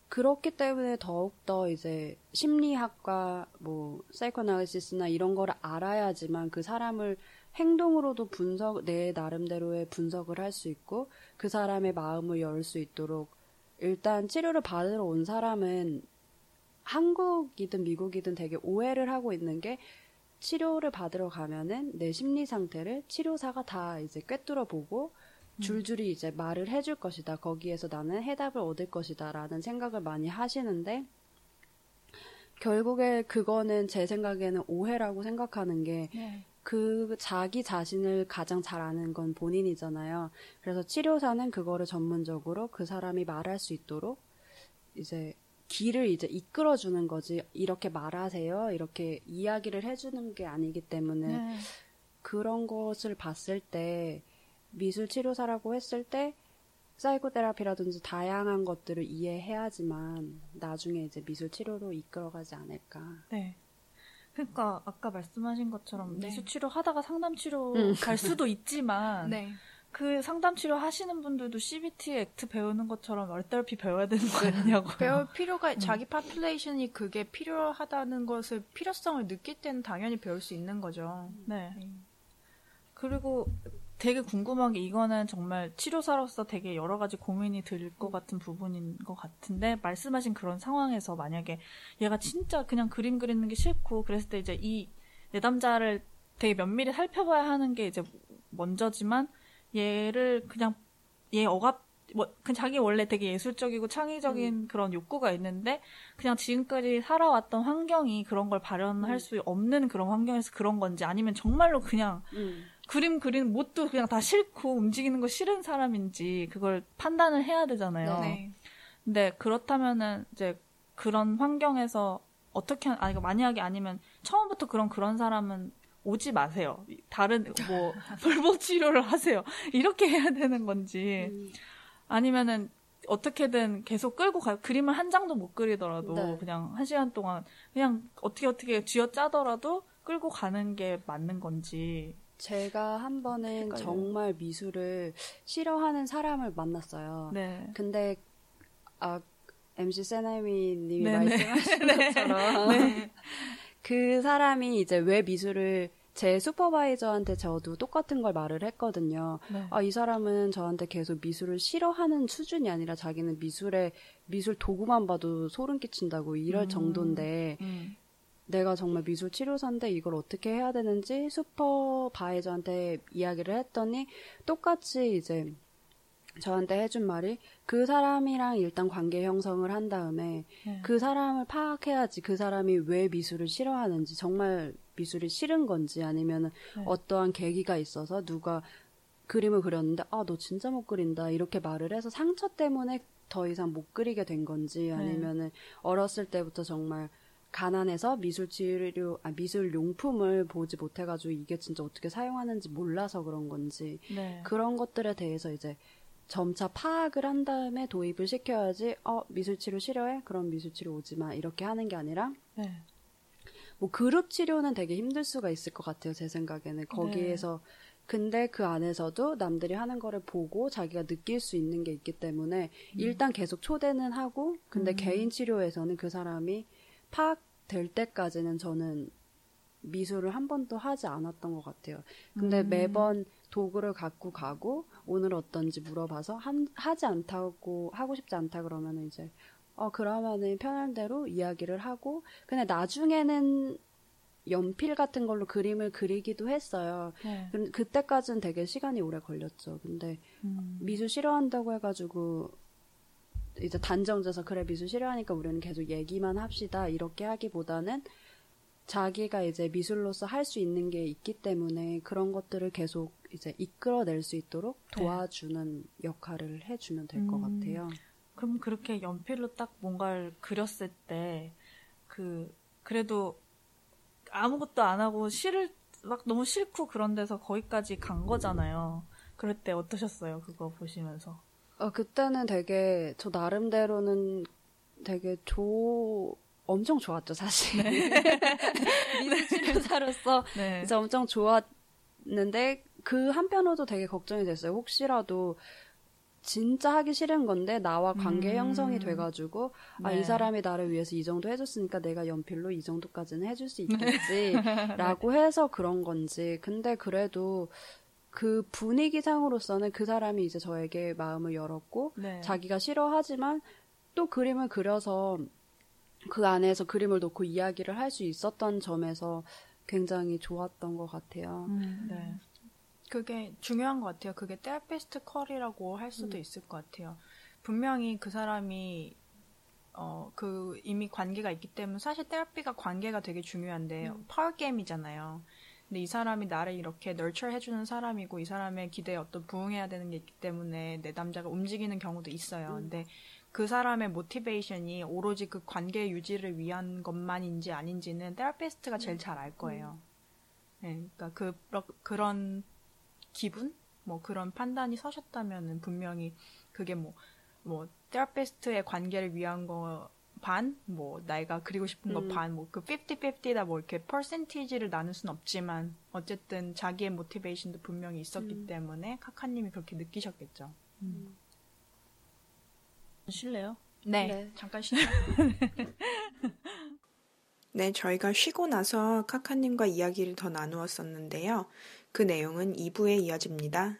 그렇기 때문에 더욱더 이제 심리학과 뭐 사이코나리시스나 이런 거를 알아야지만 그 사람을 행동으로도 분석 내 나름대로의 분석을 할 수 있고 그 사람의 마음을 열 수 있도록 일단 치료를 받으러 온 사람은 한국이든 미국이든 되게 오해를 하고 있는 게 치료를 받으러 가면은 내 심리 상태를 치료사가 다 이제 꿰뚫어 보고 줄줄이 이제 말을 해줄 것이다. 거기에서 나는 해답을 얻을 것이다. 라는 생각을 많이 하시는데, 결국에 그거는 제 생각에는 오해라고 생각하는 게, 네. 그 자기 자신을 가장 잘 아는 건 본인이잖아요. 그래서 치료사는 그거를 전문적으로 그 사람이 말할 수 있도록 이제 길을 이제 이끌어주는 거지. 이렇게 말하세요. 이렇게 이야기를 해주는 게 아니기 때문에 네. 그런 것을 봤을 때 미술 치료사라고 했을 때 psychotherapy라든지 다양한 것들을 이해해야지만 나중에 이제 미술 치료로 이끌어가지 않을까. 네. 그러니까 아까 말씀하신 것처럼 네. 미술 치료 하다가 상담 치료 음. 갈 수도 있지만 (laughs) 네. 그 상담 치료 하시는 분들도 CBT ACT 배우는 것처럼 art therapy 배워야 되는 거 아니냐고. 배울 필요가 자기 population이 그게 필요하다는 것을 필요성을 느낄 때는 당연히 배울 수 있는 거죠. 네. 그리고 되게 궁금한 게 이거는 정말 치료사로서 되게 여러 가지 고민이 들 것 같은 부분인 것 같은데 말씀하신 그런 상황에서 만약에 얘가 진짜 그냥 그림 그리는 게 싫고 그랬을 때 이제 이 내담자를 되게 면밀히 살펴봐야 하는 게 이제 먼저지만 얘를 그냥 얘 억압 뭐, 그 자기 원래 되게 예술적이고 창의적인 그런 욕구가 있는데, 그냥 지금까지 살아왔던 환경이 그런 걸 발현할 음. 수 없는 그런 환경에서 그런 건지, 아니면 정말로 그냥 음. 그림 그리는 못도 그냥 다 싫고 움직이는 거 싫은 사람인지, 그걸 판단을 해야 되잖아요. 네. 근데 그렇다면은 이제 그런 환경에서 어떻게 하- 아니 만약에 아니면 처음부터 그런 그런 사람은 오지 마세요. 다른 뭐 돌보 치료를 하세요. 이렇게 해야 되는 건지 음. 아니면은 어떻게든 계속 끌고 가요. 그림을 한 장도 못 그리더라도 네. 그냥 한 시간 동안 그냥 어떻게 어떻게 쥐어 짜더라도 끌고 가는 게 맞는 건지. 제가 한 번은 헷갈려요. 정말 미술을 싫어하는 사람을 만났어요. 네. 근데 아 MC 세나미 님이 네네. 말씀하신 (laughs) 것처럼 그 사람이 이제 왜 미술을 제 슈퍼바이저한테 저도 똑같은 걸 말을 했거든요. 네. 아, 이 사람은 저한테 계속 미술을 싫어하는 수준이 아니라 자기는 미술에 미술 도구만 봐도 소름 끼친다고 이럴 음. 정도인데 음. 내가 정말 미술 치료사인데 이걸 어떻게 해야 되는지 슈퍼바이저한테 이야기를 했더니 똑같이 이제 저한테 해준 말이 그 사람이랑 일단 관계 형성을 한 다음에 네. 그 사람을 파악해야지 그 사람이 왜 미술을 싫어하는지 정말 미술이 싫은 건지 아니면 네. 어떠한 계기가 있어서 누가 그림을 그렸는데 아 너 진짜 못 그린다 이렇게 말을 해서 상처 때문에 더 이상 못 그리게 된 건지 아니면은 어렸을 때부터 정말 가난해서 미술 치료 아 미술 용품을 보지 못해 가지고 이게 진짜 어떻게 사용하는지 몰라서 그런 건지 네. 그런 것들에 대해서 이제 점차 파악을 한 다음에 도입을 시켜야지 어 미술 치료 싫어해 그럼 미술 치료 오지 마 이렇게 하는 게 아니라 네. 뭐 그룹 치료는 되게 힘들 수가 있을 것 같아요 제 생각에는 거기에서 근데 그 안에서도 남들이 하는 거를 보고 자기가 느낄 수 있는 게 있기 때문에 일단 계속 초대는 하고 근데 음. 개인 치료에서는 그 사람이 파악될 때까지는 저는 미술을 한 번도 하지 않았던 것 같아요. 근데 음. 매번 도구를 갖고 가고 오늘 어떤지 물어봐서 한- 하지 않다고 하고 싶지 않다 그러면은 이제 어 그러면은 편한 대로 이야기를 하고 근데 나중에는 연필 같은 걸로 그림을 그리기도 했어요. 네. 근 그때까지는 되게 시간이 오래 걸렸죠. 근데 음. 미술 싫어한다고 해가지고 이제 단정져서 그래 미술 싫어하니까 우리는 계속 얘기만 합시다 이렇게 하기보다는 자기가 이제 미술로서 할 수 있는 게 있기 때문에 그런 것들을 계속 이제 이끌어낼 수 있도록 네. 도와주는 역할을 해주면 될것 음. 같아요. 그럼 그렇게 연필로 딱 뭔가를 그렸을 때, 그, 그래도 아무것도 안 하고 싫을, 막 너무 싫고 그런 데서 거기까지 간 거잖아요. 그럴 때 어떠셨어요? 그거 보시면서. 어, 그때는 되게 저 나름대로는 되게 조 엄청 좋았죠 사실 (laughs) 미술 치료사로서 네. 진짜 엄청 좋았는데 그 한편으로도 되게 걱정이 됐어요. 혹시라도 진짜 하기 싫은 건데 나와 관계 음. 형성이 돼가지고 아 네. 이 사람이 나를 위해서 이 정도 해줬으니까 내가 연필로 이 정도까지는 해줄 수 있겠지라고 (laughs) 해서 그런 건지 근데 그래도 그 분위기상으로서는 그 사람이 이제 저에게 마음을 열었고 네. 자기가 싫어하지만 또 그림을 그려서 그 안에서 그림을 놓고 이야기를 할 수 있었던 점에서 굉장히 좋았던 것 같아요. 음, 네. 그게 중요한 것 같아요. 그게 therapist call이라고 할 수도 있을 것 같아요. 분명히 그 사람이 어, 그 이미 관계가 있기 때문에 사실 therapy가 관계가 되게 중요한데 power game이잖아요. 근데 이 사람이 나를 이렇게 nurture 해 주는 사람이고 이 사람의 기대에 어떤 부응해야 되는 게 있기 때문에 내담자가 움직이는 경우도 있어요. 근데 그 사람의 모티베이션이 오로지 그 관계 유지를 위한 것만인지 아닌지는 테라피스트가 제일 잘 알 거예요. 네, 그러니까 그 그런 기분, 뭐 그런 판단이 서셨다면은 분명히 그게 뭐, 뭐, 테라피스트의 관계를 위한 거 반, 뭐, 내가 그리고 싶은 거 음. 반, 뭐, 그 50-50다 뭐 이렇게 퍼센티지를 나눌 순 없지만, 어쨌든 자기의 모티베이션도 분명히 있었기 음. 때문에 카카님이 그렇게 느끼셨겠죠. 실래요? 네. 네. 잠깐 쉬죠. (laughs) 네, 저희가 쉬고 나서 카카님과 이야기를 더 나누었었는데요. 그 내용은 2부에 이어집니다.